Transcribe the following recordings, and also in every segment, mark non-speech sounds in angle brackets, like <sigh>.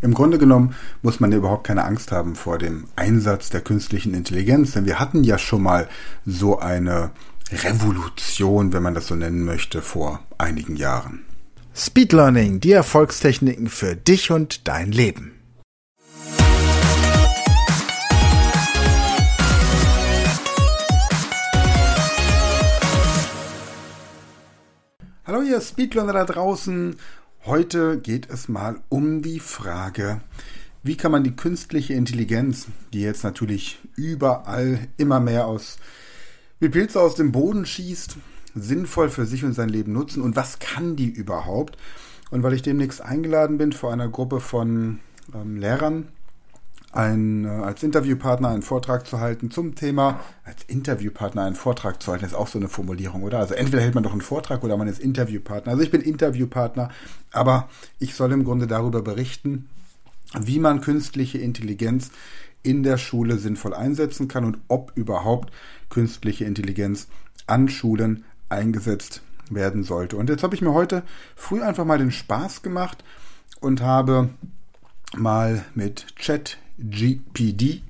Im Grunde genommen muss man überhaupt keine Angst haben vor dem Einsatz der künstlichen Intelligenz, denn wir hatten ja schon mal so eine Revolution, wenn man das so nennen möchte, vor einigen Jahren. Speed Learning, die Erfolgstechniken für dich und dein Leben. Hallo ihr Speedlearner da draußen. Heute geht es mal um die Frage, wie kann man die künstliche Intelligenz, die jetzt natürlich überall immer mehr aus wie Pilze aus dem Boden schießt, sinnvoll für sich und sein Leben nutzen und was kann die überhaupt? Und weil ich demnächst eingeladen bin vor einer Gruppe von ähm, Lehrern, ein, äh, als Interviewpartner einen Vortrag zu halten zum Thema, als Interviewpartner einen Vortrag zu halten, ist auch so eine Formulierung, oder? Also entweder hält man doch einen Vortrag oder man ist Interviewpartner. Also ich bin Interviewpartner, aber ich soll im Grunde darüber berichten, wie man künstliche Intelligenz in der Schule sinnvoll einsetzen kann und ob überhaupt künstliche Intelligenz an Schulen eingesetzt werden sollte. Und jetzt habe ich mir heute früh einfach mal den Spaß gemacht und habe mal mit Chat GPD,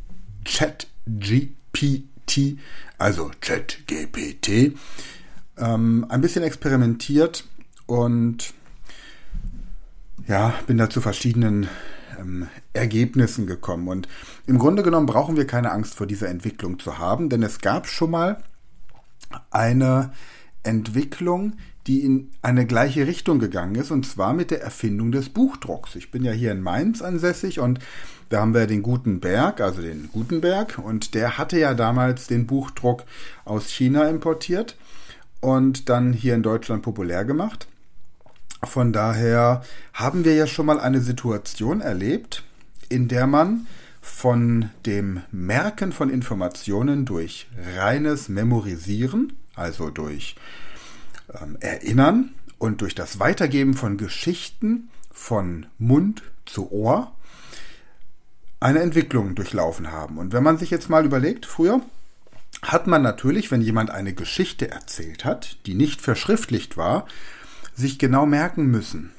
ChatGPT, also ChatGPT, ähm, ein bisschen experimentiert und ja, bin da zu verschiedenen ähm, Ergebnissen gekommen. Und im Grunde genommen brauchen wir keine Angst vor dieser Entwicklung zu haben, denn es gab schon mal eine Entwicklung, die in eine gleiche Richtung gegangen ist, und zwar mit der Erfindung des Buchdrucks. Ich bin ja hier in Mainz ansässig und da haben wir den Gutenberg, also den Gutenberg, und der hatte ja damals den Buchdruck aus China importiert und dann hier in Deutschland populär gemacht. Von daher haben wir ja schon mal eine Situation erlebt, in der man von dem Merken von Informationen durch reines Memorisieren, also durch ähm, Erinnern und durch das Weitergeben von Geschichten von Mund zu Ohr eine Entwicklung durchlaufen haben. Und wenn man sich jetzt mal überlegt, früher hat man natürlich, wenn jemand eine Geschichte erzählt hat, die nicht verschriftlicht war, sich genau merken müssen,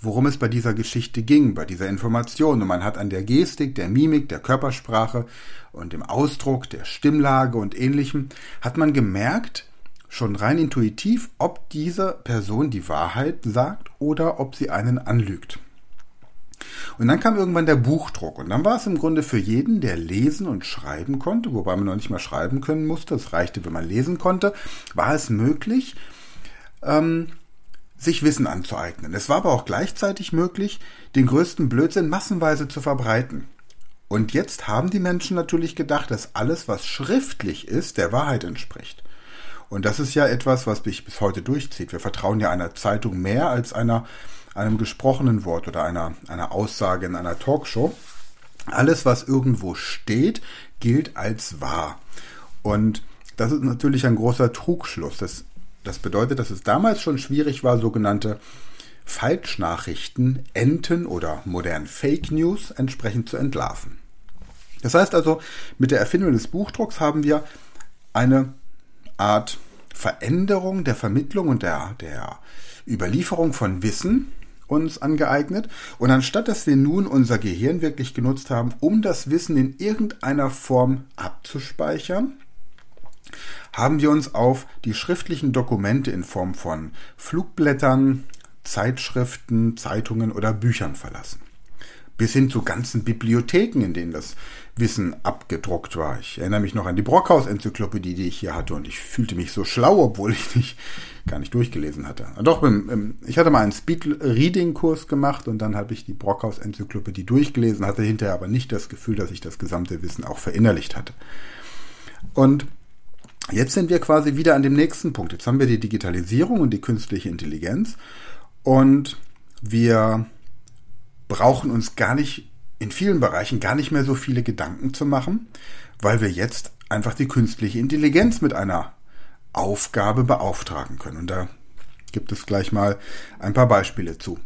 worum es bei dieser Geschichte ging, bei dieser Information. Und man hat an der Gestik, der Mimik, der Körpersprache und dem Ausdruck, der Stimmlage und ähnlichem, hat man gemerkt, schon rein intuitiv, ob diese Person die Wahrheit sagt oder ob sie einen anlügt. Und dann kam irgendwann der Buchdruck. Und dann war es im Grunde für jeden, der lesen und schreiben konnte, wobei man noch nicht mal schreiben können musste, es reichte, wenn man lesen konnte, war es möglich, ähm, sich Wissen anzueignen. Es war aber auch gleichzeitig möglich, den größten Blödsinn massenweise zu verbreiten. Und jetzt haben die Menschen natürlich gedacht, dass alles, was schriftlich ist, der Wahrheit entspricht. Und das ist ja etwas, was mich bis heute durchzieht. Wir vertrauen ja einer Zeitung mehr als einer einem gesprochenen Wort oder einer, einer Aussage in einer Talkshow. Alles, was irgendwo steht, gilt als wahr. Und das ist natürlich ein großer Trugschluss. Das, das bedeutet, dass es damals schon schwierig war, sogenannte Falschnachrichten, Enten oder modern Fake News entsprechend zu entlarven. Das heißt also, mit der Erfindung des Buchdrucks haben wir eine Art Veränderung der Vermittlung und der, der Überlieferung von Wissen uns angeeignet. Und anstatt dass wir nun unser Gehirn wirklich genutzt haben, um das Wissen in irgendeiner Form abzuspeichern, haben wir uns auf die schriftlichen Dokumente in Form von Flugblättern, Zeitschriften, Zeitungen oder Büchern verlassen bis hin zu ganzen Bibliotheken, in denen das Wissen abgedruckt war. Ich erinnere mich noch an die Brockhaus-Enzyklopädie, die ich hier hatte, und ich fühlte mich so schlau, obwohl ich nicht, gar nicht durchgelesen hatte. Doch, ich hatte mal einen Speed-Reading-Kurs gemacht und dann habe ich die Brockhaus-Enzyklopädie durchgelesen, hatte hinterher aber nicht das Gefühl, dass ich das gesamte Wissen auch verinnerlicht hatte. Und jetzt sind wir quasi wieder an dem nächsten Punkt. Jetzt haben wir die Digitalisierung und die künstliche Intelligenz und wir brauchen uns gar nicht in vielen Bereichen gar nicht mehr so viele Gedanken zu machen, weil wir jetzt einfach die künstliche Intelligenz mit einer Aufgabe beauftragen können. Und da gibt es gleich mal ein paar Beispiele zu.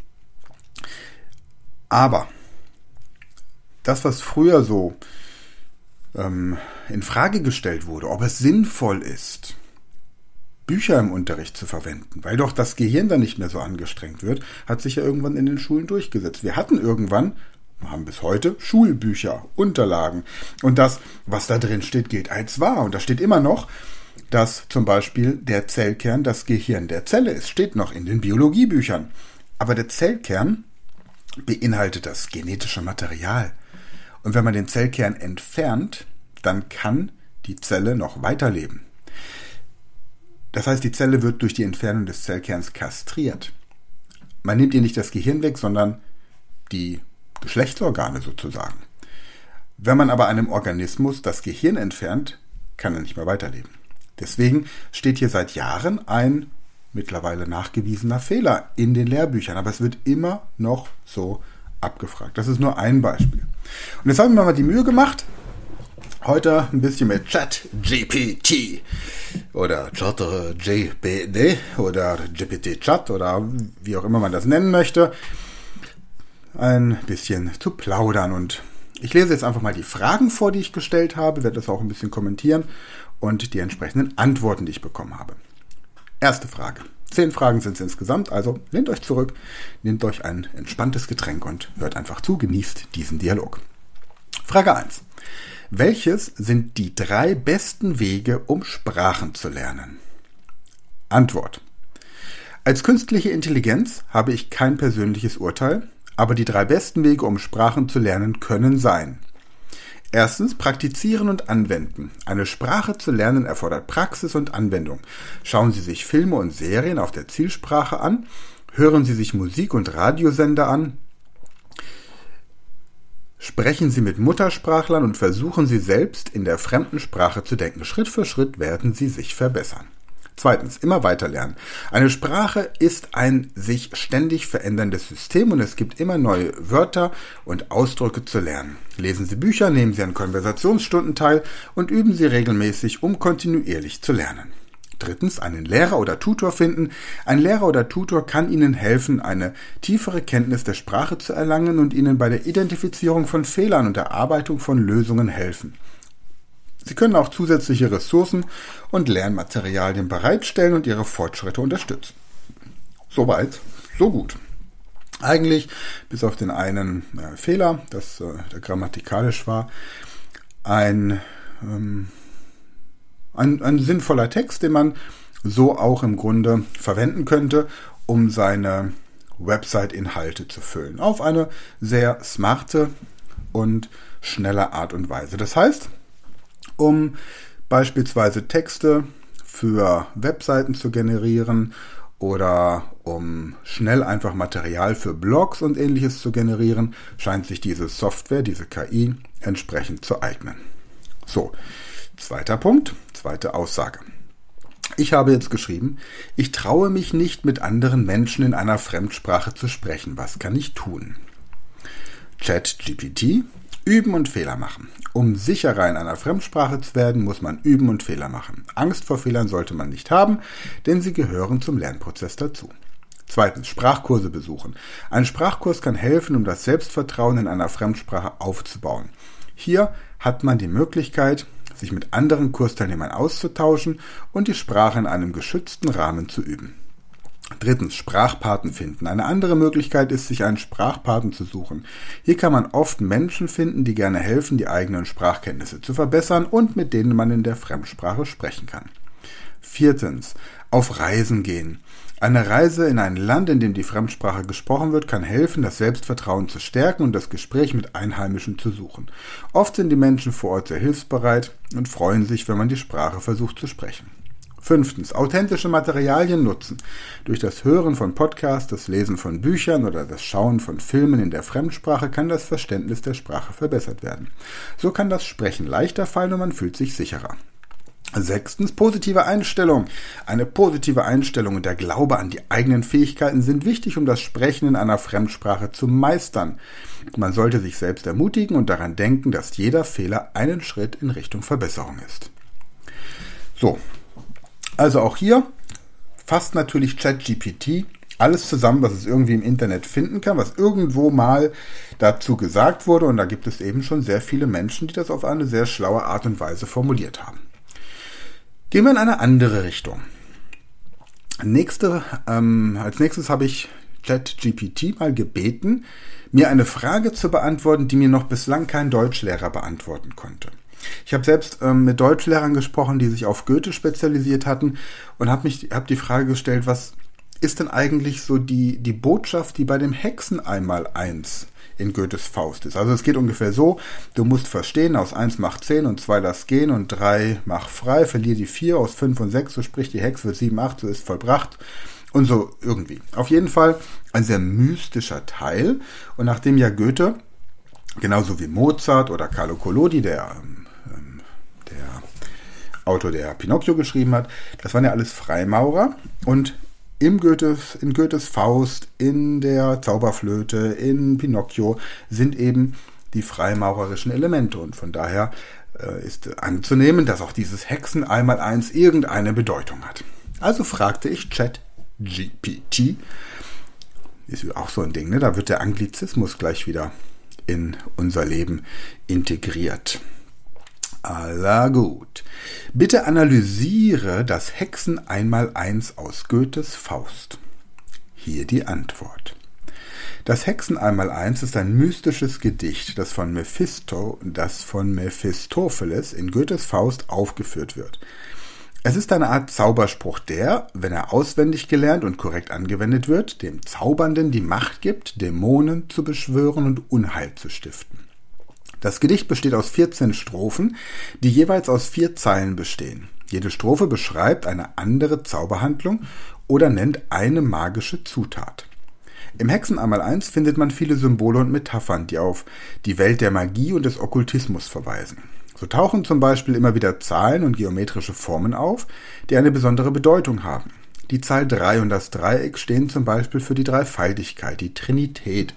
Aber das, was früher so ähm, in Frage gestellt wurde, ob es sinnvoll ist, Bücher im Unterricht zu verwenden, weil doch das Gehirn dann nicht mehr so angestrengt wird, hat sich ja irgendwann in den Schulen durchgesetzt. Wir hatten irgendwann haben bis heute Schulbücher, Unterlagen. Und das, was da drin steht, gilt als wahr. Und da steht immer noch, dass zum Beispiel der Zellkern das Gehirn der Zelle ist. Steht noch in den Biologiebüchern. Aber der Zellkern beinhaltet das genetische Material. Und wenn man den Zellkern entfernt, dann kann die Zelle noch weiterleben. Das heißt, die Zelle wird durch die Entfernung des Zellkerns kastriert. Man nimmt ihr nicht das Gehirn weg, sondern die Geschlechtsorgane sozusagen. Wenn man aber einem Organismus das Gehirn entfernt, kann er nicht mehr weiterleben. Deswegen steht hier seit Jahren ein mittlerweile nachgewiesener Fehler in den Lehrbüchern, aber es wird immer noch so abgefragt. Das ist nur ein Beispiel. Und jetzt habe ich mir mal die Mühe gemacht, heute ein bisschen mit Chat GPT oder Chat GPT oder GPT Chat oder wie auch immer man das nennen möchte, ein bisschen zu plaudern. Und ich lese jetzt einfach mal die Fragen vor, die ich gestellt habe, werde das auch ein bisschen kommentieren und die entsprechenden Antworten, die ich bekommen habe. Erste Frage. Zehn Fragen sind es insgesamt, also lehnt euch zurück, nehmt euch ein entspanntes Getränk und hört einfach zu, genießt diesen Dialog. Frage 1. Welches sind die drei besten Wege, um Sprachen zu lernen? Antwort. Als künstliche Intelligenz habe ich kein persönliches Urteil, aber die drei besten Wege, um Sprachen zu lernen, können sein. Erstens praktizieren und anwenden. Eine Sprache zu lernen erfordert Praxis und Anwendung. Schauen Sie sich Filme und Serien auf der Zielsprache an, hören Sie sich Musik und Radiosender an, sprechen Sie mit Muttersprachlern und versuchen Sie selbst in der fremden Sprache zu denken. Schritt für Schritt werden Sie sich verbessern. Zweitens, immer weiter lernen. Eine Sprache ist ein sich ständig veränderndes System und es gibt immer neue Wörter und Ausdrücke zu lernen. Lesen Sie Bücher, nehmen Sie an Konversationsstunden teil und üben Sie regelmäßig, um kontinuierlich zu lernen. Drittens, einen Lehrer oder Tutor finden. Ein Lehrer oder Tutor kann Ihnen helfen, eine tiefere Kenntnis der Sprache zu erlangen und Ihnen bei der Identifizierung von Fehlern und Erarbeitung von Lösungen helfen. Sie können auch zusätzliche Ressourcen und Lernmaterialien bereitstellen und Ihre Fortschritte unterstützen. Soweit, so gut. Eigentlich, bis auf den einen äh, Fehler, dass äh, der grammatikalisch war, ein, ähm, ein, ein sinnvoller Text, den man so auch im Grunde verwenden könnte, um seine Website-Inhalte zu füllen. Auf eine sehr smarte und schnelle Art und Weise. Das heißt, um beispielsweise Texte für Webseiten zu generieren oder um schnell einfach Material für Blogs und ähnliches zu generieren, scheint sich diese Software, diese KI entsprechend zu eignen. So, zweiter Punkt, zweite Aussage. Ich habe jetzt geschrieben, ich traue mich nicht mit anderen Menschen in einer Fremdsprache zu sprechen. Was kann ich tun? ChatGPT Üben und Fehler machen. Um sicherer in einer Fremdsprache zu werden, muss man üben und Fehler machen. Angst vor Fehlern sollte man nicht haben, denn sie gehören zum Lernprozess dazu. Zweitens, Sprachkurse besuchen. Ein Sprachkurs kann helfen, um das Selbstvertrauen in einer Fremdsprache aufzubauen. Hier hat man die Möglichkeit, sich mit anderen Kursteilnehmern auszutauschen und die Sprache in einem geschützten Rahmen zu üben. Drittens, Sprachpaten finden. Eine andere Möglichkeit ist, sich einen Sprachpaten zu suchen. Hier kann man oft Menschen finden, die gerne helfen, die eigenen Sprachkenntnisse zu verbessern und mit denen man in der Fremdsprache sprechen kann. Viertens, auf Reisen gehen. Eine Reise in ein Land, in dem die Fremdsprache gesprochen wird, kann helfen, das Selbstvertrauen zu stärken und das Gespräch mit Einheimischen zu suchen. Oft sind die Menschen vor Ort sehr hilfsbereit und freuen sich, wenn man die Sprache versucht zu sprechen. Fünftens, authentische Materialien nutzen. Durch das Hören von Podcasts, das Lesen von Büchern oder das Schauen von Filmen in der Fremdsprache kann das Verständnis der Sprache verbessert werden. So kann das Sprechen leichter fallen und man fühlt sich sicherer. Sechstens, positive Einstellung. Eine positive Einstellung und der Glaube an die eigenen Fähigkeiten sind wichtig, um das Sprechen in einer Fremdsprache zu meistern. Man sollte sich selbst ermutigen und daran denken, dass jeder Fehler einen Schritt in Richtung Verbesserung ist. So, also auch hier fasst natürlich ChatGPT alles zusammen, was es irgendwie im Internet finden kann, was irgendwo mal dazu gesagt wurde. Und da gibt es eben schon sehr viele Menschen, die das auf eine sehr schlaue Art und Weise formuliert haben. Gehen wir in eine andere Richtung. Nächste, ähm, als nächstes habe ich ChatGPT mal gebeten, mir eine Frage zu beantworten, die mir noch bislang kein Deutschlehrer beantworten konnte. Ich habe selbst ähm, mit Deutschlehrern gesprochen, die sich auf Goethe spezialisiert hatten und habe mich hab die Frage gestellt, was ist denn eigentlich so die, die Botschaft, die bei dem Hexen einmal eins in Goethes Faust ist. Also es geht ungefähr so, du musst verstehen, aus 1 macht 10 und 2 lass gehen und 3 mach frei, verlier die 4, aus 5 und 6, so spricht die Hex, wird 7, 8, so ist vollbracht und so irgendwie. Auf jeden Fall ein sehr mystischer Teil und nachdem ja Goethe, genauso wie Mozart oder Carlo Collodi, der ähm, Autor, der Pinocchio geschrieben hat. Das waren ja alles Freimaurer und im Goethes, in Goethes Faust, in der Zauberflöte, in Pinocchio sind eben die freimaurerischen Elemente und von daher äh, ist anzunehmen, dass auch dieses Hexen einmal eins irgendeine Bedeutung hat. Also fragte ich Chat GPT, ist auch so ein Ding, ne? da wird der Anglizismus gleich wieder in unser Leben integriert. Aller gut. Bitte analysiere das Hexen einmal eins aus Goethes Faust. Hier die Antwort. Das Hexen einmal eins ist ein mystisches Gedicht, das von Mephisto, das von Mephistopheles in Goethes Faust aufgeführt wird. Es ist eine Art Zauberspruch, der, wenn er auswendig gelernt und korrekt angewendet wird, dem Zaubernden die Macht gibt, Dämonen zu beschwören und Unheil zu stiften. Das Gedicht besteht aus 14 Strophen, die jeweils aus vier Zeilen bestehen. Jede Strophe beschreibt eine andere Zauberhandlung oder nennt eine magische Zutat. Im Hexen einmal eins findet man viele Symbole und Metaphern, die auf die Welt der Magie und des Okkultismus verweisen. So tauchen zum Beispiel immer wieder Zahlen und geometrische Formen auf, die eine besondere Bedeutung haben. Die Zahl 3 und das Dreieck stehen zum Beispiel für die Dreifaltigkeit, die Trinität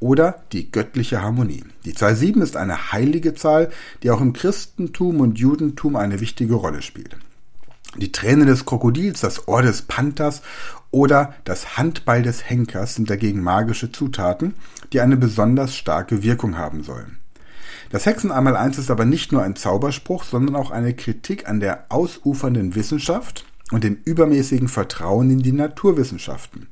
oder die göttliche Harmonie. Die Zahl 7 ist eine heilige Zahl, die auch im Christentum und Judentum eine wichtige Rolle spielt. Die Tränen des Krokodils, das Ohr des Panthers oder das Handball des Henkers sind dagegen magische Zutaten, die eine besonders starke Wirkung haben sollen. Das Hexen einmal eins ist aber nicht nur ein Zauberspruch, sondern auch eine Kritik an der ausufernden Wissenschaft und dem übermäßigen Vertrauen in die Naturwissenschaften.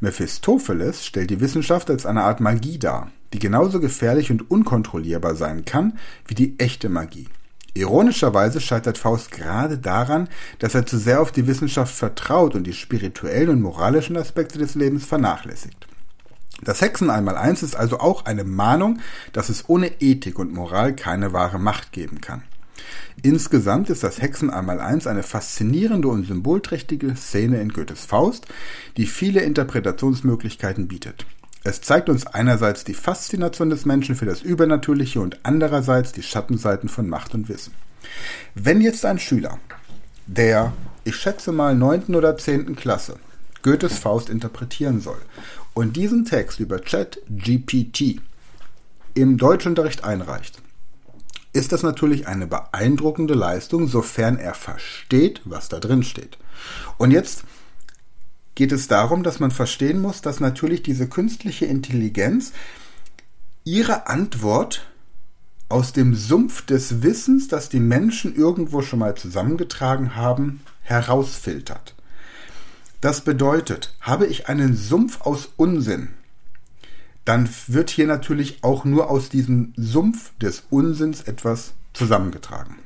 Mephistopheles stellt die Wissenschaft als eine Art Magie dar, die genauso gefährlich und unkontrollierbar sein kann wie die echte Magie. Ironischerweise scheitert Faust gerade daran, dass er zu sehr auf die Wissenschaft vertraut und die spirituellen und moralischen Aspekte des Lebens vernachlässigt. Das Hexen einmal eins ist also auch eine Mahnung, dass es ohne Ethik und Moral keine wahre Macht geben kann. Insgesamt ist das Hexen einmal eins eine faszinierende und symbolträchtige Szene in Goethes Faust, die viele Interpretationsmöglichkeiten bietet. Es zeigt uns einerseits die Faszination des Menschen für das Übernatürliche und andererseits die Schattenseiten von Macht und Wissen. Wenn jetzt ein Schüler, der, ich schätze mal, neunten oder zehnten Klasse, Goethes Faust interpretieren soll und diesen Text über Chat GPT im Deutschunterricht einreicht, ist das natürlich eine beeindruckende Leistung, sofern er versteht, was da drin steht. Und jetzt geht es darum, dass man verstehen muss, dass natürlich diese künstliche Intelligenz ihre Antwort aus dem Sumpf des Wissens, das die Menschen irgendwo schon mal zusammengetragen haben, herausfiltert. Das bedeutet, habe ich einen Sumpf aus Unsinn, dann wird hier natürlich auch nur aus diesem Sumpf des Unsinns etwas zusammengetragen.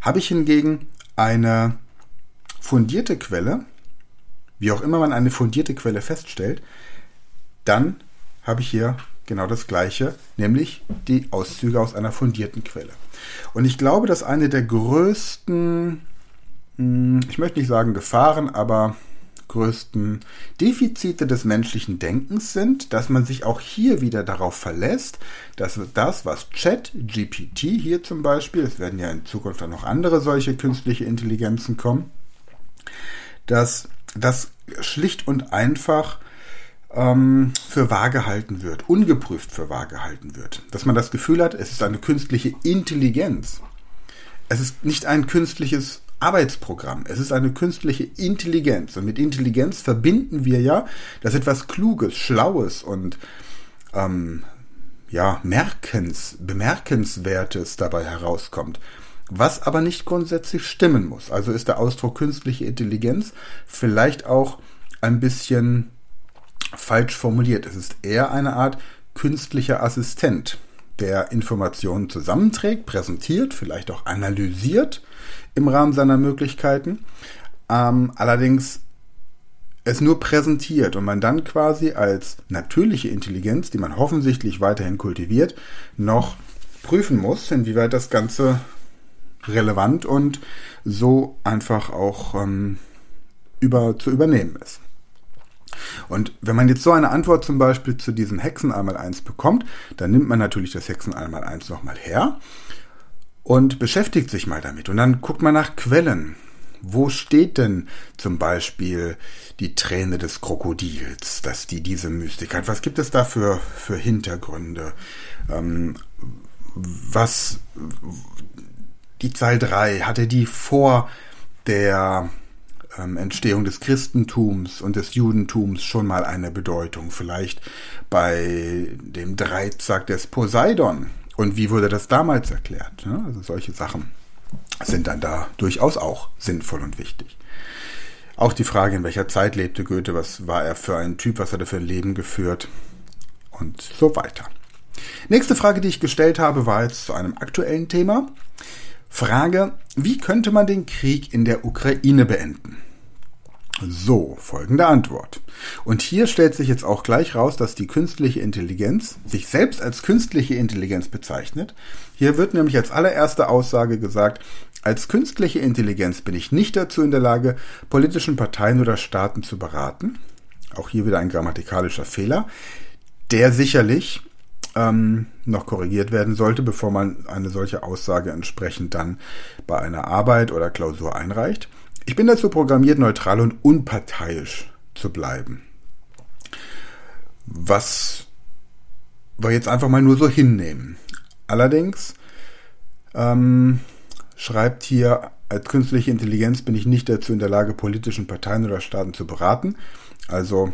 Habe ich hingegen eine fundierte Quelle, wie auch immer man eine fundierte Quelle feststellt, dann habe ich hier genau das gleiche, nämlich die Auszüge aus einer fundierten Quelle. Und ich glaube, dass eine der größten, hm, ich möchte nicht sagen Gefahren, aber größten Defizite des menschlichen Denkens sind, dass man sich auch hier wieder darauf verlässt, dass das, was Chat, GPT hier zum Beispiel, es werden ja in Zukunft dann noch andere solche künstliche Intelligenzen kommen, dass das schlicht und einfach ähm, für wahr gehalten wird, ungeprüft für wahr gehalten wird. Dass man das Gefühl hat, es ist eine künstliche Intelligenz. Es ist nicht ein künstliches Arbeitsprogramm. Es ist eine künstliche Intelligenz. Und mit Intelligenz verbinden wir ja, dass etwas Kluges, Schlaues und ähm, ja, Merkens, Bemerkenswertes dabei herauskommt. Was aber nicht grundsätzlich stimmen muss. Also ist der Ausdruck künstliche Intelligenz vielleicht auch ein bisschen falsch formuliert. Es ist eher eine Art künstlicher Assistent, der Informationen zusammenträgt, präsentiert, vielleicht auch analysiert im Rahmen seiner Möglichkeiten. Ähm, allerdings es nur präsentiert und man dann quasi als natürliche Intelligenz, die man offensichtlich weiterhin kultiviert, noch prüfen muss, inwieweit das Ganze relevant und so einfach auch ähm, über, zu übernehmen ist. Und wenn man jetzt so eine Antwort zum Beispiel zu diesem Hexen einmal eins bekommt, dann nimmt man natürlich das Hexen einmal eins nochmal her und beschäftigt sich mal damit. Und dann guckt man nach Quellen. Wo steht denn zum Beispiel die Träne des Krokodils, dass die diese Mystik hat? Was gibt es da für, für Hintergründe? Ähm, was die Zahl 3, hatte die vor der ähm, Entstehung des Christentums und des Judentums schon mal eine Bedeutung? Vielleicht bei dem Dreizack des Poseidon. Und wie wurde das damals erklärt? Also solche Sachen sind dann da durchaus auch sinnvoll und wichtig. Auch die Frage, in welcher Zeit lebte Goethe, was war er für ein Typ, was hat er für ein Leben geführt und so weiter. Nächste Frage, die ich gestellt habe, war jetzt zu einem aktuellen Thema. Frage, wie könnte man den Krieg in der Ukraine beenden? So, folgende Antwort. Und hier stellt sich jetzt auch gleich raus, dass die künstliche Intelligenz sich selbst als künstliche Intelligenz bezeichnet. Hier wird nämlich als allererste Aussage gesagt, als künstliche Intelligenz bin ich nicht dazu in der Lage, politischen Parteien oder Staaten zu beraten. Auch hier wieder ein grammatikalischer Fehler, der sicherlich ähm, noch korrigiert werden sollte, bevor man eine solche Aussage entsprechend dann bei einer Arbeit oder Klausur einreicht. Ich bin dazu programmiert, neutral und unparteiisch zu bleiben. Was wir jetzt einfach mal nur so hinnehmen. Allerdings ähm, schreibt hier, als künstliche Intelligenz bin ich nicht dazu in der Lage, politischen Parteien oder Staaten zu beraten. Also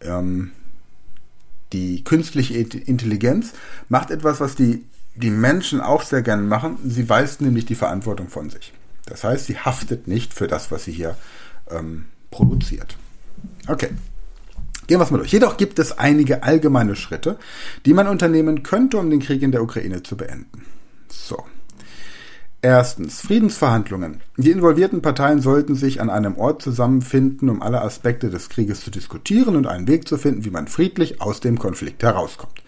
ähm, die künstliche Intelligenz macht etwas, was die, die Menschen auch sehr gerne machen. Sie weist nämlich die Verantwortung von sich. Das heißt, sie haftet nicht für das, was sie hier ähm, produziert. Okay. Gehen wir es mal durch. Jedoch gibt es einige allgemeine Schritte, die man unternehmen könnte, um den Krieg in der Ukraine zu beenden. So. Erstens, Friedensverhandlungen. Die involvierten Parteien sollten sich an einem Ort zusammenfinden, um alle Aspekte des Krieges zu diskutieren und einen Weg zu finden, wie man friedlich aus dem Konflikt herauskommt.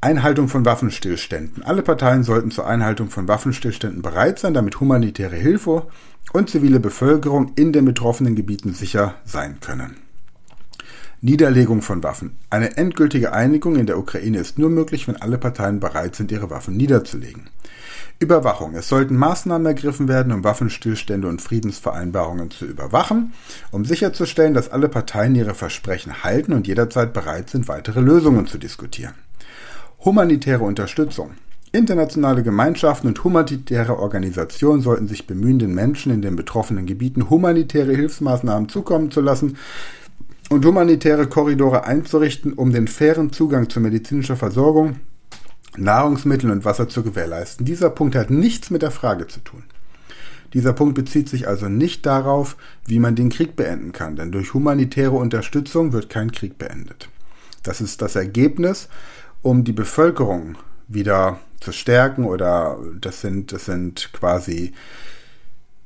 Einhaltung von Waffenstillständen. Alle Parteien sollten zur Einhaltung von Waffenstillständen bereit sein, damit humanitäre Hilfe und zivile Bevölkerung in den betroffenen Gebieten sicher sein können. Niederlegung von Waffen. Eine endgültige Einigung in der Ukraine ist nur möglich, wenn alle Parteien bereit sind, ihre Waffen niederzulegen. Überwachung. Es sollten Maßnahmen ergriffen werden, um Waffenstillstände und Friedensvereinbarungen zu überwachen, um sicherzustellen, dass alle Parteien ihre Versprechen halten und jederzeit bereit sind, weitere Lösungen zu diskutieren. Humanitäre Unterstützung. Internationale Gemeinschaften und humanitäre Organisationen sollten sich bemühen, den Menschen in den betroffenen Gebieten humanitäre Hilfsmaßnahmen zukommen zu lassen und humanitäre Korridore einzurichten, um den fairen Zugang zu medizinischer Versorgung, Nahrungsmitteln und Wasser zu gewährleisten. Dieser Punkt hat nichts mit der Frage zu tun. Dieser Punkt bezieht sich also nicht darauf, wie man den Krieg beenden kann, denn durch humanitäre Unterstützung wird kein Krieg beendet. Das ist das Ergebnis um die Bevölkerung wieder zu stärken oder das sind, das sind quasi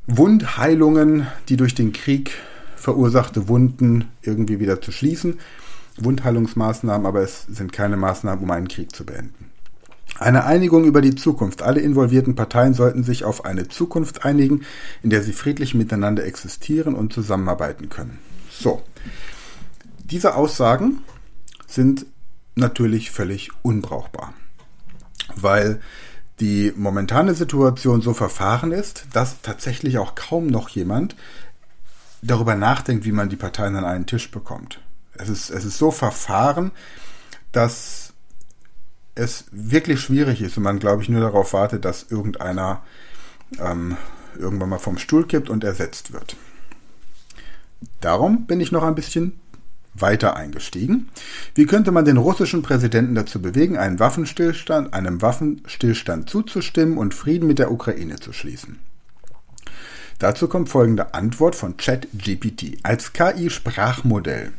Wundheilungen, die durch den Krieg verursachte Wunden irgendwie wieder zu schließen. Wundheilungsmaßnahmen, aber es sind keine Maßnahmen, um einen Krieg zu beenden. Eine Einigung über die Zukunft. Alle involvierten Parteien sollten sich auf eine Zukunft einigen, in der sie friedlich miteinander existieren und zusammenarbeiten können. So. Diese Aussagen sind natürlich völlig unbrauchbar. Weil die momentane Situation so verfahren ist, dass tatsächlich auch kaum noch jemand darüber nachdenkt, wie man die Parteien an einen Tisch bekommt. Es ist, es ist so verfahren, dass es wirklich schwierig ist und man, glaube ich, nur darauf wartet, dass irgendeiner ähm, irgendwann mal vom Stuhl kippt und ersetzt wird. Darum bin ich noch ein bisschen weiter eingestiegen. Wie könnte man den russischen Präsidenten dazu bewegen, einen Waffenstillstand, einem Waffenstillstand zuzustimmen und Frieden mit der Ukraine zu schließen? Dazu kommt folgende Antwort von ChatGPT. Als KI-Sprachmodell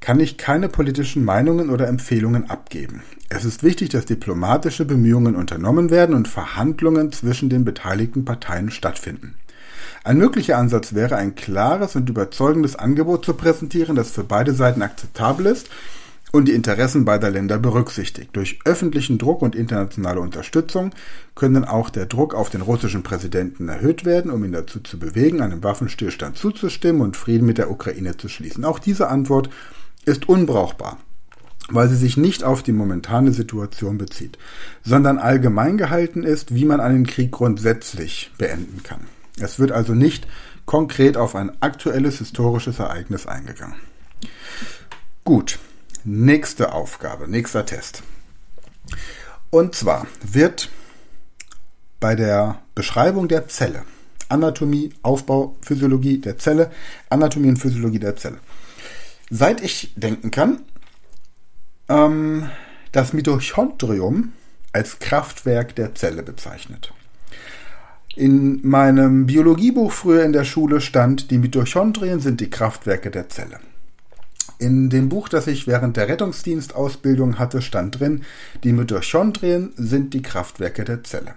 kann ich keine politischen Meinungen oder Empfehlungen abgeben. Es ist wichtig, dass diplomatische Bemühungen unternommen werden und Verhandlungen zwischen den beteiligten Parteien stattfinden. Ein möglicher Ansatz wäre, ein klares und überzeugendes Angebot zu präsentieren, das für beide Seiten akzeptabel ist und die Interessen beider Länder berücksichtigt. Durch öffentlichen Druck und internationale Unterstützung können auch der Druck auf den russischen Präsidenten erhöht werden, um ihn dazu zu bewegen, einem Waffenstillstand zuzustimmen und Frieden mit der Ukraine zu schließen. Auch diese Antwort ist unbrauchbar, weil sie sich nicht auf die momentane Situation bezieht, sondern allgemein gehalten ist, wie man einen Krieg grundsätzlich beenden kann. Es wird also nicht konkret auf ein aktuelles historisches Ereignis eingegangen. Gut, nächste Aufgabe, nächster Test. Und zwar wird bei der Beschreibung der Zelle, Anatomie, Aufbau, Physiologie der Zelle, Anatomie und Physiologie der Zelle, seit ich denken kann, ähm, das Mitochondrium als Kraftwerk der Zelle bezeichnet. In meinem Biologiebuch früher in der Schule stand, die Mitochondrien sind die Kraftwerke der Zelle. In dem Buch, das ich während der Rettungsdienstausbildung hatte, stand drin, die Mitochondrien sind die Kraftwerke der Zelle.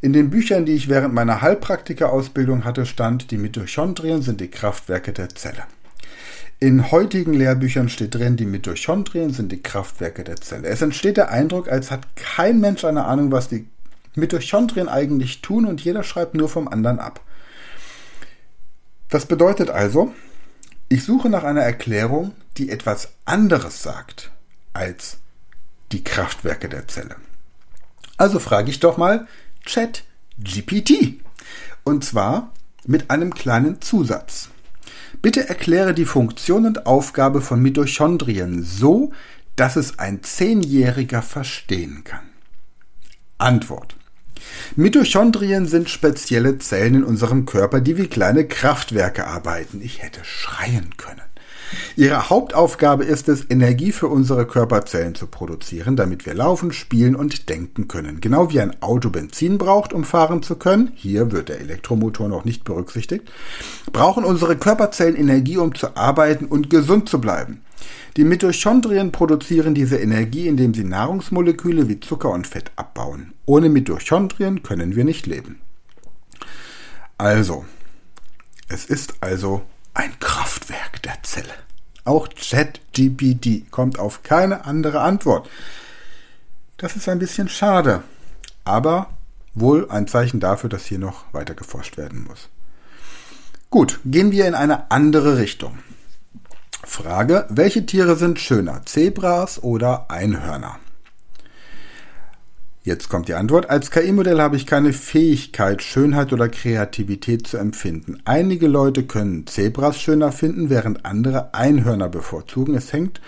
In den Büchern, die ich während meiner Heilpraktikerausbildung hatte, stand, die Mitochondrien sind die Kraftwerke der Zelle. In heutigen Lehrbüchern steht drin, die Mitochondrien sind die Kraftwerke der Zelle. Es entsteht der Eindruck, als hat kein Mensch eine Ahnung, was die Mitochondrien eigentlich tun und jeder schreibt nur vom anderen ab. Das bedeutet also, ich suche nach einer Erklärung, die etwas anderes sagt als die Kraftwerke der Zelle. Also frage ich doch mal Chat GPT. Und zwar mit einem kleinen Zusatz. Bitte erkläre die Funktion und Aufgabe von Mitochondrien so, dass es ein Zehnjähriger verstehen kann. Antwort. Mitochondrien sind spezielle Zellen in unserem Körper, die wie kleine Kraftwerke arbeiten. Ich hätte schreien können. Ihre Hauptaufgabe ist es, Energie für unsere Körperzellen zu produzieren, damit wir laufen, spielen und denken können. Genau wie ein Auto Benzin braucht, um fahren zu können, hier wird der Elektromotor noch nicht berücksichtigt, brauchen unsere Körperzellen Energie, um zu arbeiten und gesund zu bleiben. Die Mitochondrien produzieren diese Energie, indem sie Nahrungsmoleküle wie Zucker und Fett abbauen. Ohne Mitochondrien können wir nicht leben. Also, es ist also ein Kraftwerk der Zelle. Auch ChatGPT kommt auf keine andere Antwort. Das ist ein bisschen schade, aber wohl ein Zeichen dafür, dass hier noch weiter geforscht werden muss. Gut, gehen wir in eine andere Richtung. Frage, welche Tiere sind schöner, Zebras oder Einhörner? Jetzt kommt die Antwort. Als KI-Modell habe ich keine Fähigkeit, Schönheit oder Kreativität zu empfinden. Einige Leute können Zebras schöner finden, während andere Einhörner bevorzugen. Es hängt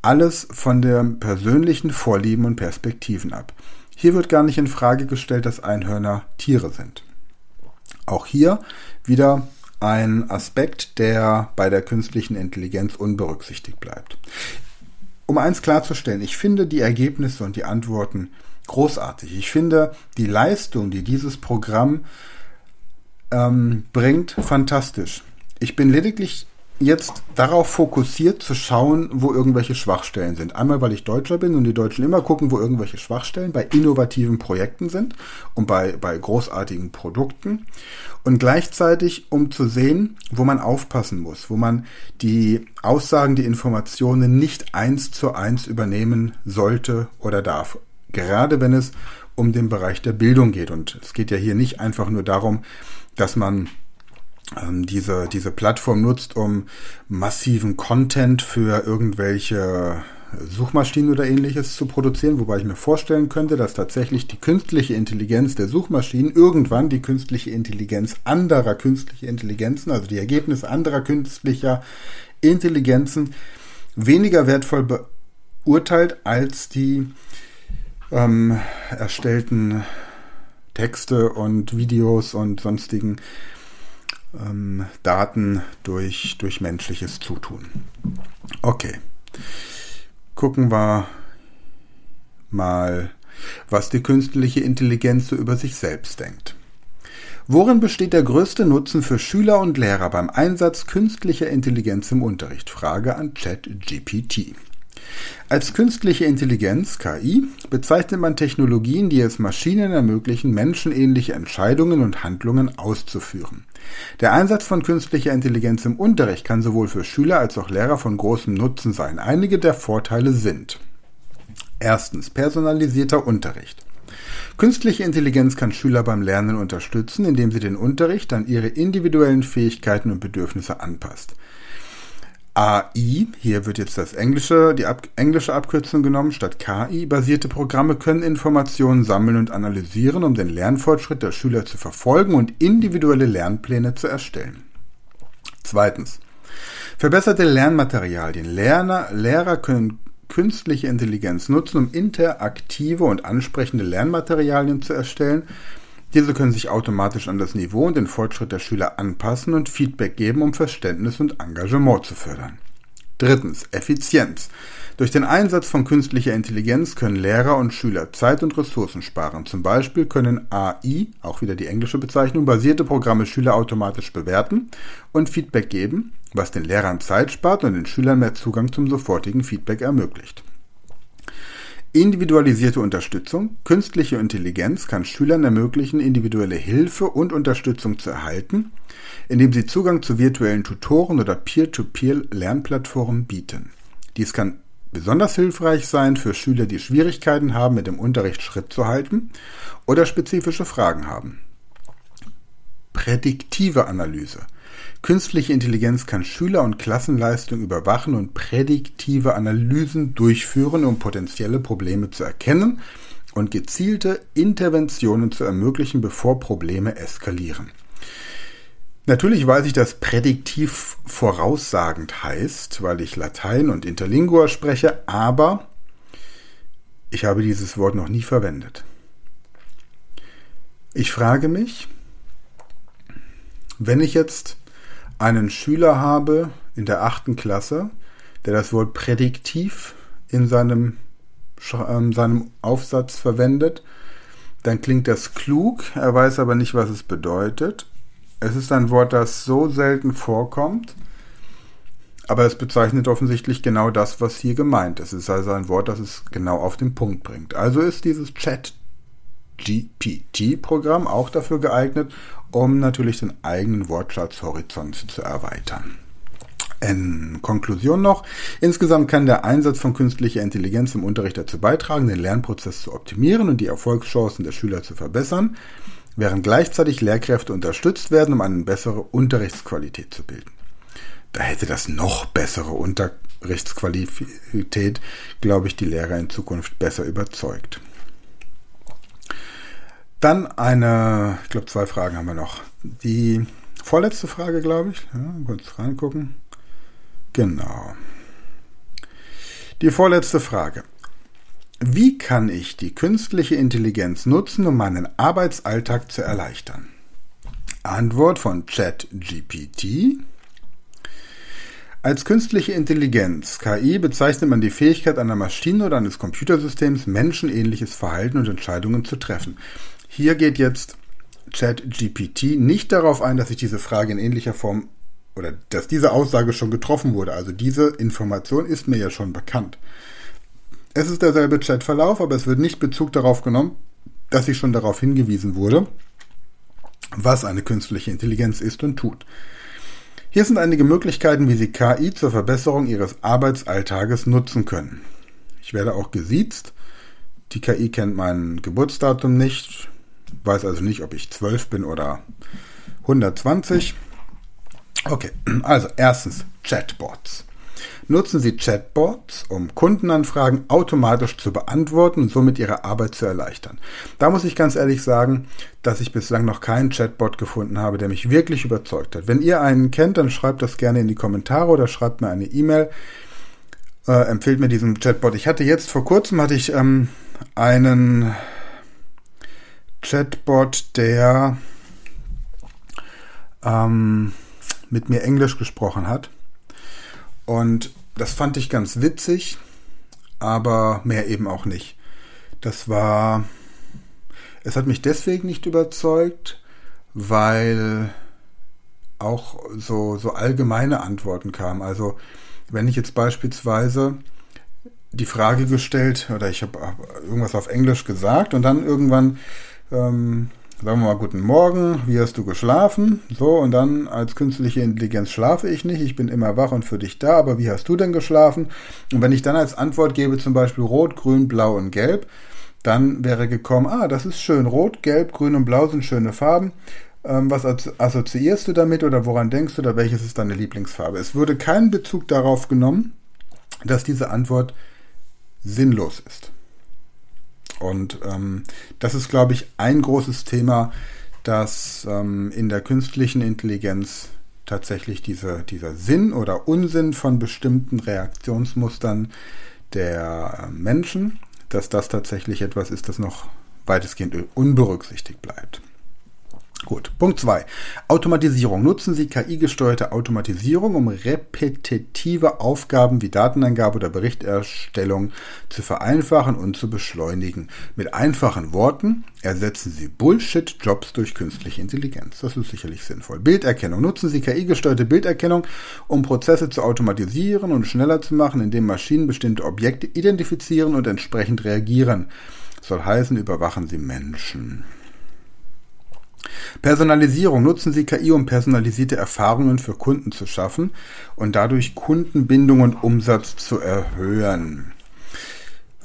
alles von den persönlichen Vorlieben und Perspektiven ab. Hier wird gar nicht in Frage gestellt, dass Einhörner Tiere sind. Auch hier wieder ein Aspekt, der bei der künstlichen Intelligenz unberücksichtigt bleibt. Um eins klarzustellen, ich finde die Ergebnisse und die Antworten großartig. Ich finde die Leistung, die dieses Programm ähm, bringt, fantastisch. Ich bin lediglich jetzt darauf fokussiert zu schauen, wo irgendwelche Schwachstellen sind. Einmal, weil ich Deutscher bin und die Deutschen immer gucken, wo irgendwelche Schwachstellen bei innovativen Projekten sind und bei, bei großartigen Produkten. Und gleichzeitig, um zu sehen, wo man aufpassen muss, wo man die Aussagen, die Informationen nicht eins zu eins übernehmen sollte oder darf. Gerade wenn es um den Bereich der Bildung geht. Und es geht ja hier nicht einfach nur darum, dass man ähm, diese, diese Plattform nutzt, um massiven Content für irgendwelche Suchmaschinen oder ähnliches zu produzieren, wobei ich mir vorstellen könnte, dass tatsächlich die künstliche Intelligenz der Suchmaschinen irgendwann die künstliche Intelligenz anderer künstlicher Intelligenzen, also die Ergebnisse anderer künstlicher Intelligenzen, weniger wertvoll beurteilt als die ähm, erstellten Texte und Videos und sonstigen ähm, Daten durch, durch menschliches Zutun. Okay. Gucken wir mal, was die künstliche Intelligenz so über sich selbst denkt. Worin besteht der größte Nutzen für Schüler und Lehrer beim Einsatz künstlicher Intelligenz im Unterricht? Frage an ChatGPT. Als künstliche Intelligenz KI bezeichnet man Technologien, die es Maschinen ermöglichen, menschenähnliche Entscheidungen und Handlungen auszuführen. Der Einsatz von künstlicher Intelligenz im Unterricht kann sowohl für Schüler als auch Lehrer von großem Nutzen sein. Einige der Vorteile sind Erstens personalisierter Unterricht. Künstliche Intelligenz kann Schüler beim Lernen unterstützen, indem sie den Unterricht an ihre individuellen Fähigkeiten und Bedürfnisse anpasst. AI, hier wird jetzt das englische, die ab, englische Abkürzung genommen statt KI, basierte Programme können Informationen sammeln und analysieren, um den Lernfortschritt der Schüler zu verfolgen und individuelle Lernpläne zu erstellen. Zweitens. Verbesserte Lernmaterialien. Lerner, Lehrer können künstliche Intelligenz nutzen, um interaktive und ansprechende Lernmaterialien zu erstellen, diese können sich automatisch an das Niveau und den Fortschritt der Schüler anpassen und Feedback geben, um Verständnis und Engagement zu fördern. Drittens. Effizienz. Durch den Einsatz von künstlicher Intelligenz können Lehrer und Schüler Zeit und Ressourcen sparen. Zum Beispiel können AI, auch wieder die englische Bezeichnung, basierte Programme Schüler automatisch bewerten und Feedback geben, was den Lehrern Zeit spart und den Schülern mehr Zugang zum sofortigen Feedback ermöglicht. Individualisierte Unterstützung. Künstliche Intelligenz kann Schülern ermöglichen, individuelle Hilfe und Unterstützung zu erhalten, indem sie Zugang zu virtuellen Tutoren oder Peer-to-Peer-Lernplattformen bieten. Dies kann besonders hilfreich sein für Schüler, die Schwierigkeiten haben, mit dem Unterricht Schritt zu halten oder spezifische Fragen haben. Prädiktive Analyse. Künstliche Intelligenz kann Schüler- und Klassenleistung überwachen und prädiktive Analysen durchführen, um potenzielle Probleme zu erkennen und gezielte Interventionen zu ermöglichen, bevor Probleme eskalieren. Natürlich weiß ich, dass prädiktiv voraussagend heißt, weil ich Latein und Interlingua spreche, aber ich habe dieses Wort noch nie verwendet. Ich frage mich, wenn ich jetzt einen Schüler habe in der achten Klasse, der das Wort prädiktiv in seinem, äh, seinem Aufsatz verwendet, dann klingt das klug, er weiß aber nicht, was es bedeutet. Es ist ein Wort, das so selten vorkommt, aber es bezeichnet offensichtlich genau das, was hier gemeint ist. Es ist also ein Wort, das es genau auf den Punkt bringt. Also ist dieses Chat GPT-Programm auch dafür geeignet, um natürlich den eigenen Wortschatzhorizont zu erweitern. In Konklusion noch, insgesamt kann der Einsatz von künstlicher Intelligenz im Unterricht dazu beitragen, den Lernprozess zu optimieren und die Erfolgschancen der Schüler zu verbessern, während gleichzeitig Lehrkräfte unterstützt werden, um eine bessere Unterrichtsqualität zu bilden. Da hätte das noch bessere Unterrichtsqualität, glaube ich, die Lehrer in Zukunft besser überzeugt. Dann eine, ich glaube, zwei Fragen haben wir noch. Die vorletzte Frage, glaube ich. Ja, kurz reingucken. Genau. Die vorletzte Frage. Wie kann ich die künstliche Intelligenz nutzen, um meinen Arbeitsalltag zu erleichtern? Antwort von ChatGPT. Als künstliche Intelligenz, KI, bezeichnet man die Fähigkeit einer Maschine oder eines Computersystems, menschenähnliches Verhalten und Entscheidungen zu treffen. Hier geht jetzt ChatGPT nicht darauf ein, dass ich diese Frage in ähnlicher Form oder dass diese Aussage schon getroffen wurde. Also diese Information ist mir ja schon bekannt. Es ist derselbe Chatverlauf, aber es wird nicht Bezug darauf genommen, dass ich schon darauf hingewiesen wurde, was eine künstliche Intelligenz ist und tut. Hier sind einige Möglichkeiten, wie Sie KI zur Verbesserung Ihres Arbeitsalltages nutzen können. Ich werde auch gesiezt. Die KI kennt mein Geburtsdatum nicht, weiß also nicht, ob ich 12 bin oder 120. Okay, also erstens Chatbots. Nutzen Sie Chatbots, um Kundenanfragen automatisch zu beantworten und somit Ihre Arbeit zu erleichtern. Da muss ich ganz ehrlich sagen, dass ich bislang noch keinen Chatbot gefunden habe, der mich wirklich überzeugt hat. Wenn ihr einen kennt, dann schreibt das gerne in die Kommentare oder schreibt mir eine E-Mail. Äh, empfehlt mir diesen Chatbot. Ich hatte jetzt vor kurzem hatte ich ähm, einen Chatbot, der ähm, mit mir Englisch gesprochen hat. Und das fand ich ganz witzig, aber mehr eben auch nicht. Das war, es hat mich deswegen nicht überzeugt, weil auch so, so allgemeine Antworten kamen. Also wenn ich jetzt beispielsweise die Frage gestellt oder ich habe irgendwas auf Englisch gesagt und dann irgendwann ähm, sagen wir mal guten Morgen, wie hast du geschlafen? So, und dann als künstliche Intelligenz schlafe ich nicht, ich bin immer wach und für dich da, aber wie hast du denn geschlafen? Und wenn ich dann als Antwort gebe zum Beispiel Rot, Grün, Blau und Gelb, dann wäre gekommen, ah, das ist schön, Rot, Gelb, Grün und Blau sind schöne Farben. Ähm, was assoziierst du damit oder woran denkst du oder welches ist deine Lieblingsfarbe? Es würde kein Bezug darauf genommen, dass diese Antwort sinnlos ist. Und ähm, das ist, glaube ich, ein großes Thema, dass ähm, in der künstlichen Intelligenz tatsächlich diese, dieser Sinn oder Unsinn von bestimmten Reaktionsmustern der äh, Menschen, dass das tatsächlich etwas ist, das noch weitestgehend unberücksichtigt bleibt. Gut, Punkt 2. Automatisierung. Nutzen Sie KI-gesteuerte Automatisierung, um repetitive Aufgaben wie Dateneingabe oder Berichterstellung zu vereinfachen und zu beschleunigen. Mit einfachen Worten ersetzen Sie Bullshit-Jobs durch künstliche Intelligenz. Das ist sicherlich sinnvoll. Bilderkennung. Nutzen Sie KI-gesteuerte Bilderkennung, um Prozesse zu automatisieren und schneller zu machen, indem Maschinen bestimmte Objekte identifizieren und entsprechend reagieren. soll heißen, überwachen Sie Menschen. Personalisierung. Nutzen Sie KI, um personalisierte Erfahrungen für Kunden zu schaffen und dadurch Kundenbindung und Umsatz zu erhöhen.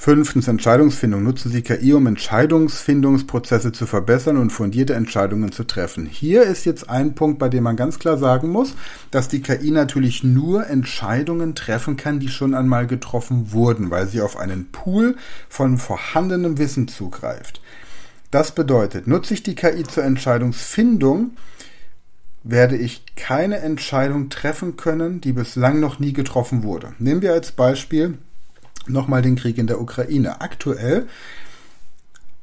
Fünftens Entscheidungsfindung. Nutzen Sie KI, um Entscheidungsfindungsprozesse zu verbessern und fundierte Entscheidungen zu treffen. Hier ist jetzt ein Punkt, bei dem man ganz klar sagen muss, dass die KI natürlich nur Entscheidungen treffen kann, die schon einmal getroffen wurden, weil sie auf einen Pool von vorhandenem Wissen zugreift. Das bedeutet, nutze ich die KI zur Entscheidungsfindung, werde ich keine Entscheidung treffen können, die bislang noch nie getroffen wurde. Nehmen wir als Beispiel nochmal den Krieg in der Ukraine. Aktuell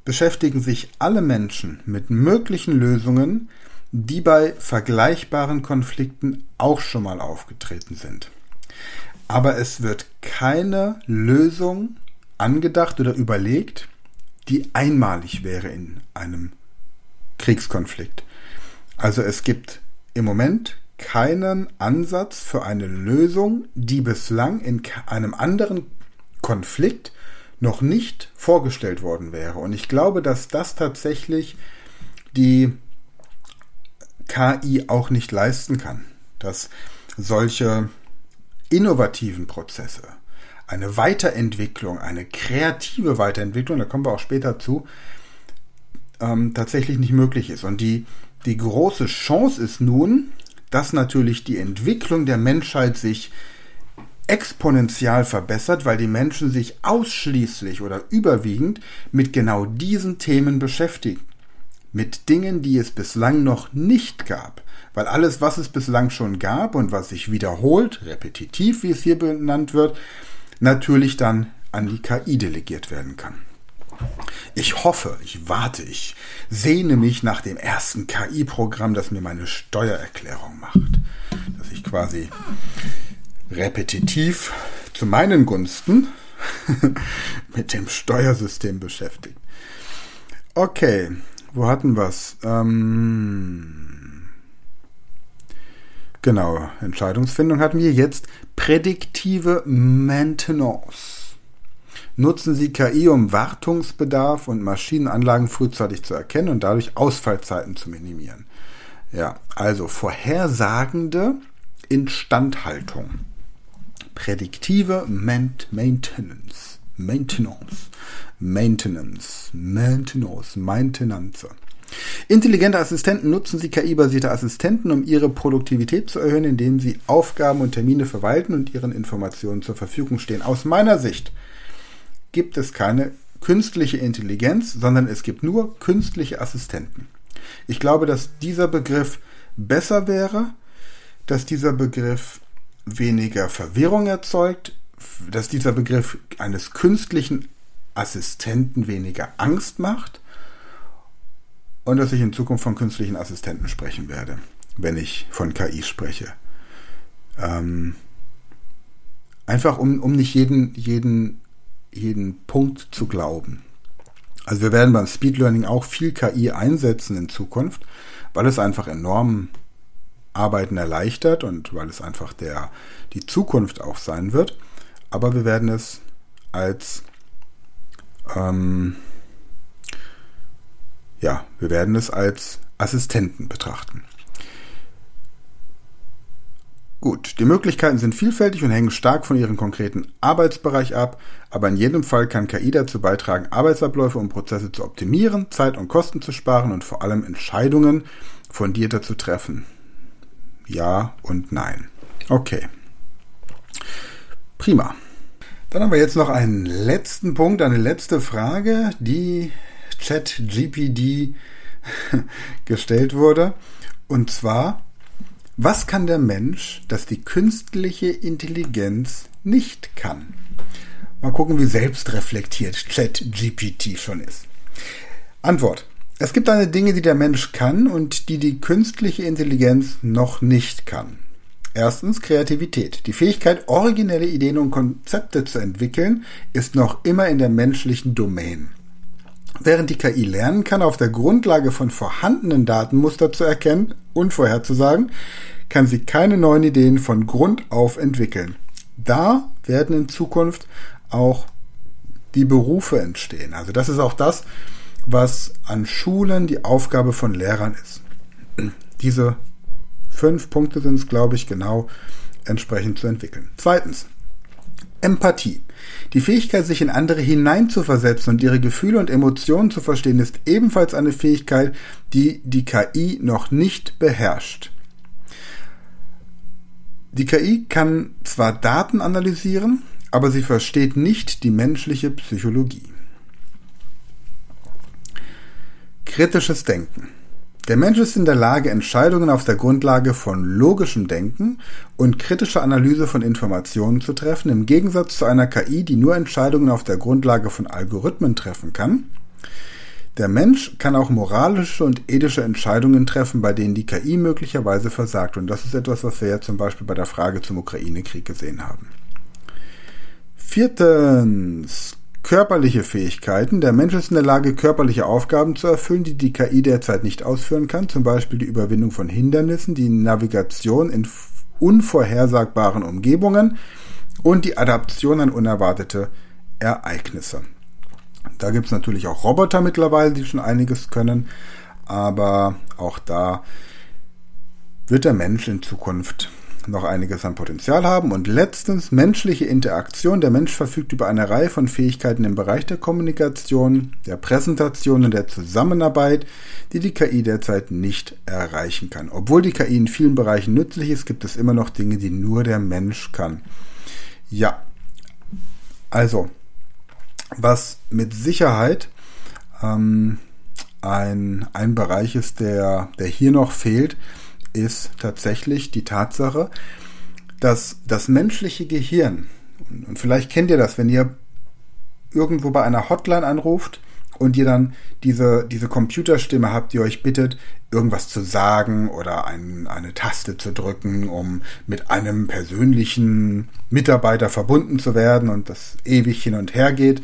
beschäftigen sich alle Menschen mit möglichen Lösungen, die bei vergleichbaren Konflikten auch schon mal aufgetreten sind. Aber es wird keine Lösung angedacht oder überlegt, die einmalig wäre in einem Kriegskonflikt. Also es gibt im Moment keinen Ansatz für eine Lösung, die bislang in einem anderen Konflikt noch nicht vorgestellt worden wäre. Und ich glaube, dass das tatsächlich die KI auch nicht leisten kann, dass solche innovativen Prozesse, eine Weiterentwicklung, eine kreative Weiterentwicklung, da kommen wir auch später zu, ähm, tatsächlich nicht möglich ist. Und die, die große Chance ist nun, dass natürlich die Entwicklung der Menschheit sich exponentiell verbessert, weil die Menschen sich ausschließlich oder überwiegend mit genau diesen Themen beschäftigen. Mit Dingen, die es bislang noch nicht gab. Weil alles, was es bislang schon gab und was sich wiederholt, repetitiv, wie es hier benannt wird, natürlich dann an die KI delegiert werden kann. Ich hoffe, ich warte, ich sehne mich nach dem ersten KI-Programm, das mir meine Steuererklärung macht. Dass ich quasi repetitiv zu meinen Gunsten <laughs> mit dem Steuersystem beschäftigt. Okay, wo hatten wir es? Ähm, genau, Entscheidungsfindung hatten wir jetzt. Prädiktive Maintenance. Nutzen Sie KI, um Wartungsbedarf und Maschinenanlagen frühzeitig zu erkennen und dadurch Ausfallzeiten zu minimieren. Ja, also vorhersagende Instandhaltung. Prädiktive Maintenance. Maintenance. Maintenance. Maintenance. Maintenance. Intelligente Assistenten nutzen Sie KI-basierte Assistenten, um ihre Produktivität zu erhöhen, indem sie Aufgaben und Termine verwalten und ihren Informationen zur Verfügung stehen. Aus meiner Sicht gibt es keine künstliche Intelligenz, sondern es gibt nur künstliche Assistenten. Ich glaube, dass dieser Begriff besser wäre, dass dieser Begriff weniger Verwirrung erzeugt, dass dieser Begriff eines künstlichen Assistenten weniger Angst macht und dass ich in Zukunft von künstlichen Assistenten sprechen werde, wenn ich von KI spreche. Ähm, einfach um, um nicht jeden, jeden, jeden Punkt zu glauben. Also wir werden beim Speed Learning auch viel KI einsetzen in Zukunft, weil es einfach enorm Arbeiten erleichtert und weil es einfach der, die Zukunft auch sein wird. Aber wir werden es als ähm, ja, wir werden es als Assistenten betrachten. Gut, die Möglichkeiten sind vielfältig und hängen stark von ihrem konkreten Arbeitsbereich ab, aber in jedem Fall kann KI dazu beitragen, Arbeitsabläufe und Prozesse zu optimieren, Zeit und Kosten zu sparen und vor allem Entscheidungen fundierter zu treffen. Ja und nein. Okay. Prima. Dann haben wir jetzt noch einen letzten Punkt, eine letzte Frage, die ChatGPD <laughs> gestellt wurde. Und zwar, was kann der Mensch, das die künstliche Intelligenz nicht kann? Mal gucken, wie selbstreflektiert ChatGPT schon ist. Antwort. Es gibt eine Dinge, die der Mensch kann und die die künstliche Intelligenz noch nicht kann. Erstens Kreativität. Die Fähigkeit, originelle Ideen und Konzepte zu entwickeln, ist noch immer in der menschlichen Domain. Während die KI lernen kann, auf der Grundlage von vorhandenen Datenmuster zu erkennen und vorherzusagen, kann sie keine neuen Ideen von Grund auf entwickeln. Da werden in Zukunft auch die Berufe entstehen. Also das ist auch das, was an Schulen die Aufgabe von Lehrern ist. Diese fünf Punkte sind es, glaube ich, genau entsprechend zu entwickeln. Zweitens, Empathie. Die Fähigkeit, sich in andere hineinzuversetzen und ihre Gefühle und Emotionen zu verstehen, ist ebenfalls eine Fähigkeit, die die KI noch nicht beherrscht. Die KI kann zwar Daten analysieren, aber sie versteht nicht die menschliche Psychologie. Kritisches Denken. Der Mensch ist in der Lage, Entscheidungen auf der Grundlage von logischem Denken und kritischer Analyse von Informationen zu treffen, im Gegensatz zu einer KI, die nur Entscheidungen auf der Grundlage von Algorithmen treffen kann. Der Mensch kann auch moralische und ethische Entscheidungen treffen, bei denen die KI möglicherweise versagt. Und das ist etwas, was wir ja zum Beispiel bei der Frage zum Ukraine-Krieg gesehen haben. Viertens, Körperliche Fähigkeiten. Der Mensch ist in der Lage, körperliche Aufgaben zu erfüllen, die die KI derzeit nicht ausführen kann, zum Beispiel die Überwindung von Hindernissen, die Navigation in unvorhersagbaren Umgebungen und die Adaption an unerwartete Ereignisse. Da gibt es natürlich auch Roboter mittlerweile, die schon einiges können, aber auch da wird der Mensch in Zukunft noch einiges an Potenzial haben. Und letztens menschliche Interaktion. Der Mensch verfügt über eine Reihe von Fähigkeiten im Bereich der Kommunikation, der Präsentation und der Zusammenarbeit, die die KI derzeit nicht erreichen kann. Obwohl die KI in vielen Bereichen nützlich ist, gibt es immer noch Dinge, die nur der Mensch kann. Ja, also, was mit Sicherheit ähm, ein, ein Bereich ist, der, der hier noch fehlt, ist tatsächlich die Tatsache, dass das menschliche Gehirn, und vielleicht kennt ihr das, wenn ihr irgendwo bei einer Hotline anruft und ihr dann diese, diese Computerstimme habt, die euch bittet, irgendwas zu sagen oder ein, eine Taste zu drücken, um mit einem persönlichen Mitarbeiter verbunden zu werden und das ewig hin und her geht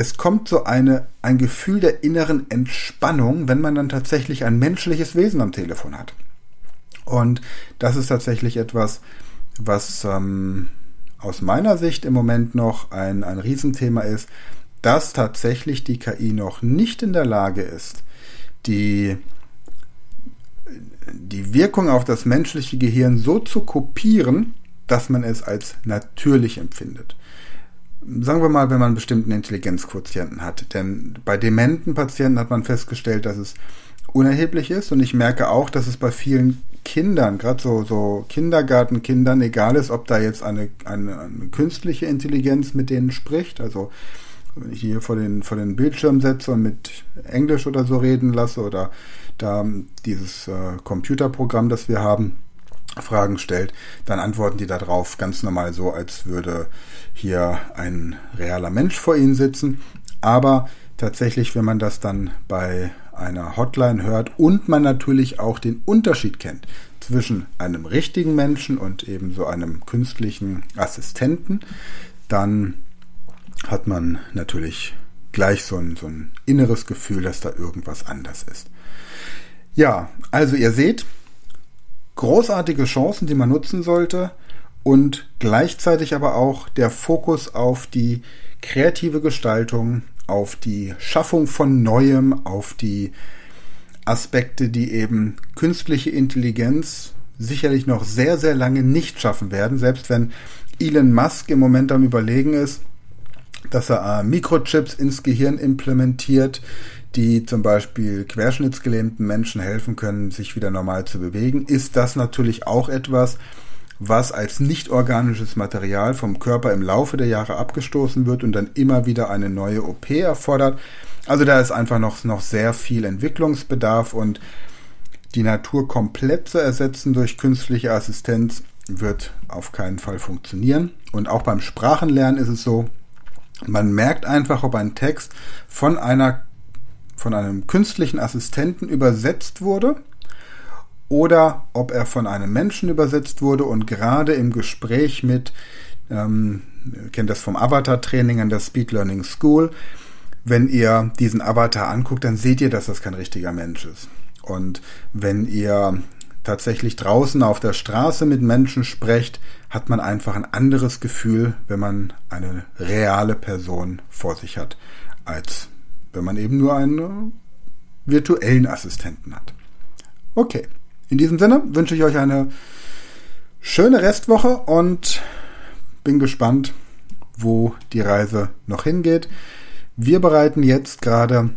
es kommt so eine, ein Gefühl der inneren Entspannung, wenn man dann tatsächlich ein menschliches Wesen am Telefon hat. Und das ist tatsächlich etwas, was ähm, aus meiner Sicht im Moment noch ein, ein Riesenthema ist, dass tatsächlich die KI noch nicht in der Lage ist, die, die Wirkung auf das menschliche Gehirn so zu kopieren, dass man es als natürlich empfindet sagen wir mal, wenn man einen bestimmten Intelligenzquotienten hat. Denn bei dementen Patienten hat man festgestellt, dass es unerheblich ist. Und ich merke auch, dass es bei vielen Kindern, gerade so, so Kindergartenkindern, egal ist, ob da jetzt eine, eine, eine künstliche Intelligenz mit denen spricht. Also wenn ich hier vor den, vor den Bildschirm setze und mit Englisch oder so reden lasse oder da dieses äh, Computerprogramm, das wir haben, Fragen stellt, dann antworten die darauf ganz normal so, als würde hier ein realer Mensch vor ihnen sitzen. Aber tatsächlich, wenn man das dann bei einer Hotline hört und man natürlich auch den Unterschied kennt zwischen einem richtigen Menschen und eben so einem künstlichen Assistenten, dann hat man natürlich gleich so ein, so ein inneres Gefühl, dass da irgendwas anders ist. Ja, also ihr seht, großartige Chancen, die man nutzen sollte und gleichzeitig aber auch der Fokus auf die kreative Gestaltung, auf die Schaffung von Neuem, auf die Aspekte, die eben künstliche Intelligenz sicherlich noch sehr, sehr lange nicht schaffen werden, selbst wenn Elon Musk im Moment am Überlegen ist, dass er äh, Mikrochips ins Gehirn implementiert, die zum Beispiel querschnittsgelähmten Menschen helfen können, sich wieder normal zu bewegen, ist das natürlich auch etwas, was als nicht organisches Material vom Körper im Laufe der Jahre abgestoßen wird und dann immer wieder eine neue OP erfordert. Also da ist einfach noch, noch sehr viel Entwicklungsbedarf und die Natur komplett zu ersetzen durch künstliche Assistenz wird auf keinen Fall funktionieren. Und auch beim Sprachenlernen ist es so, man merkt einfach, ob ein Text von einer von einem künstlichen Assistenten übersetzt wurde oder ob er von einem Menschen übersetzt wurde und gerade im Gespräch mit, ähm, ihr kennt das vom Avatar-Training an der Speed Learning School, wenn ihr diesen Avatar anguckt, dann seht ihr, dass das kein richtiger Mensch ist. Und wenn ihr tatsächlich draußen auf der Straße mit Menschen sprecht, hat man einfach ein anderes Gefühl, wenn man eine reale Person vor sich hat, als wenn man eben nur einen virtuellen Assistenten hat. Okay, in diesem Sinne wünsche ich euch eine schöne Restwoche und bin gespannt, wo die Reise noch hingeht. Wir bereiten jetzt gerade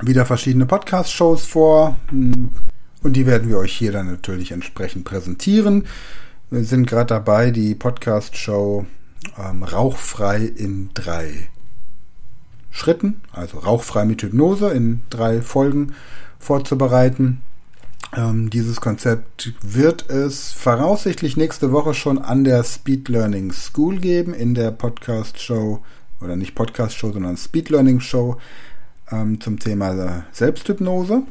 wieder verschiedene Podcast-Shows vor. Und die werden wir euch hier dann natürlich entsprechend präsentieren. Wir sind gerade dabei, die Podcast-Show ähm, Rauchfrei in drei Schritten, also Rauchfrei mit Hypnose in drei Folgen vorzubereiten. Ähm, dieses Konzept wird es voraussichtlich nächste Woche schon an der Speed Learning School geben, in der Podcast-Show, oder nicht Podcast-Show, sondern Speed Learning Show ähm, zum Thema Selbsthypnose.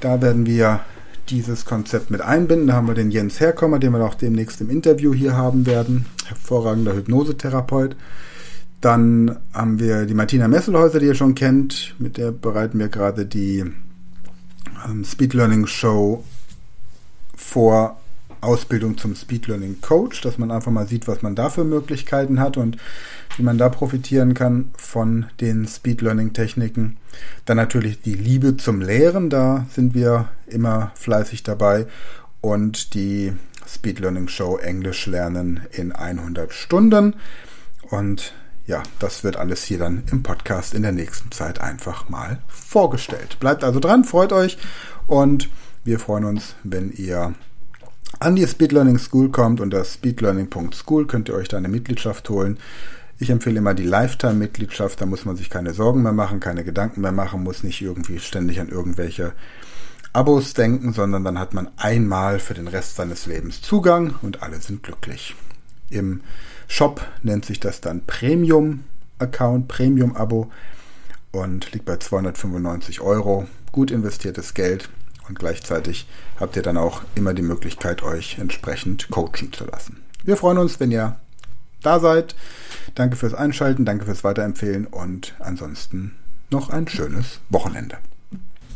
Da werden wir dieses Konzept mit einbinden. Da haben wir den Jens Herkommer, den wir auch demnächst im Interview hier haben werden. Hervorragender Hypnosetherapeut. Dann haben wir die Martina Messelhäuser, die ihr schon kennt. Mit der bereiten wir gerade die Speed Learning Show vor Ausbildung zum Speed Learning Coach, dass man einfach mal sieht, was man da für Möglichkeiten hat und wie man da profitieren kann von den Speed Learning Techniken. Dann natürlich die Liebe zum Lehren, da sind wir immer fleißig dabei und die Speed Learning Show Englisch lernen in 100 Stunden und ja, das wird alles hier dann im Podcast in der nächsten Zeit einfach mal vorgestellt. Bleibt also dran, freut euch und wir freuen uns, wenn ihr an die Speed Learning School kommt. Unter speedlearning.school könnt ihr euch da eine Mitgliedschaft holen. Ich empfehle immer die Lifetime-Mitgliedschaft, da muss man sich keine Sorgen mehr machen, keine Gedanken mehr machen, muss nicht irgendwie ständig an irgendwelche Abos denken, sondern dann hat man einmal für den Rest seines Lebens Zugang und alle sind glücklich. Im Shop nennt sich das dann Premium Account, Premium Abo und liegt bei 295 Euro. Gut investiertes Geld und gleichzeitig habt ihr dann auch immer die Möglichkeit, euch entsprechend coachen zu lassen. Wir freuen uns, wenn ihr da seid. Danke fürs Einschalten, danke fürs Weiterempfehlen und ansonsten noch ein schönes Wochenende.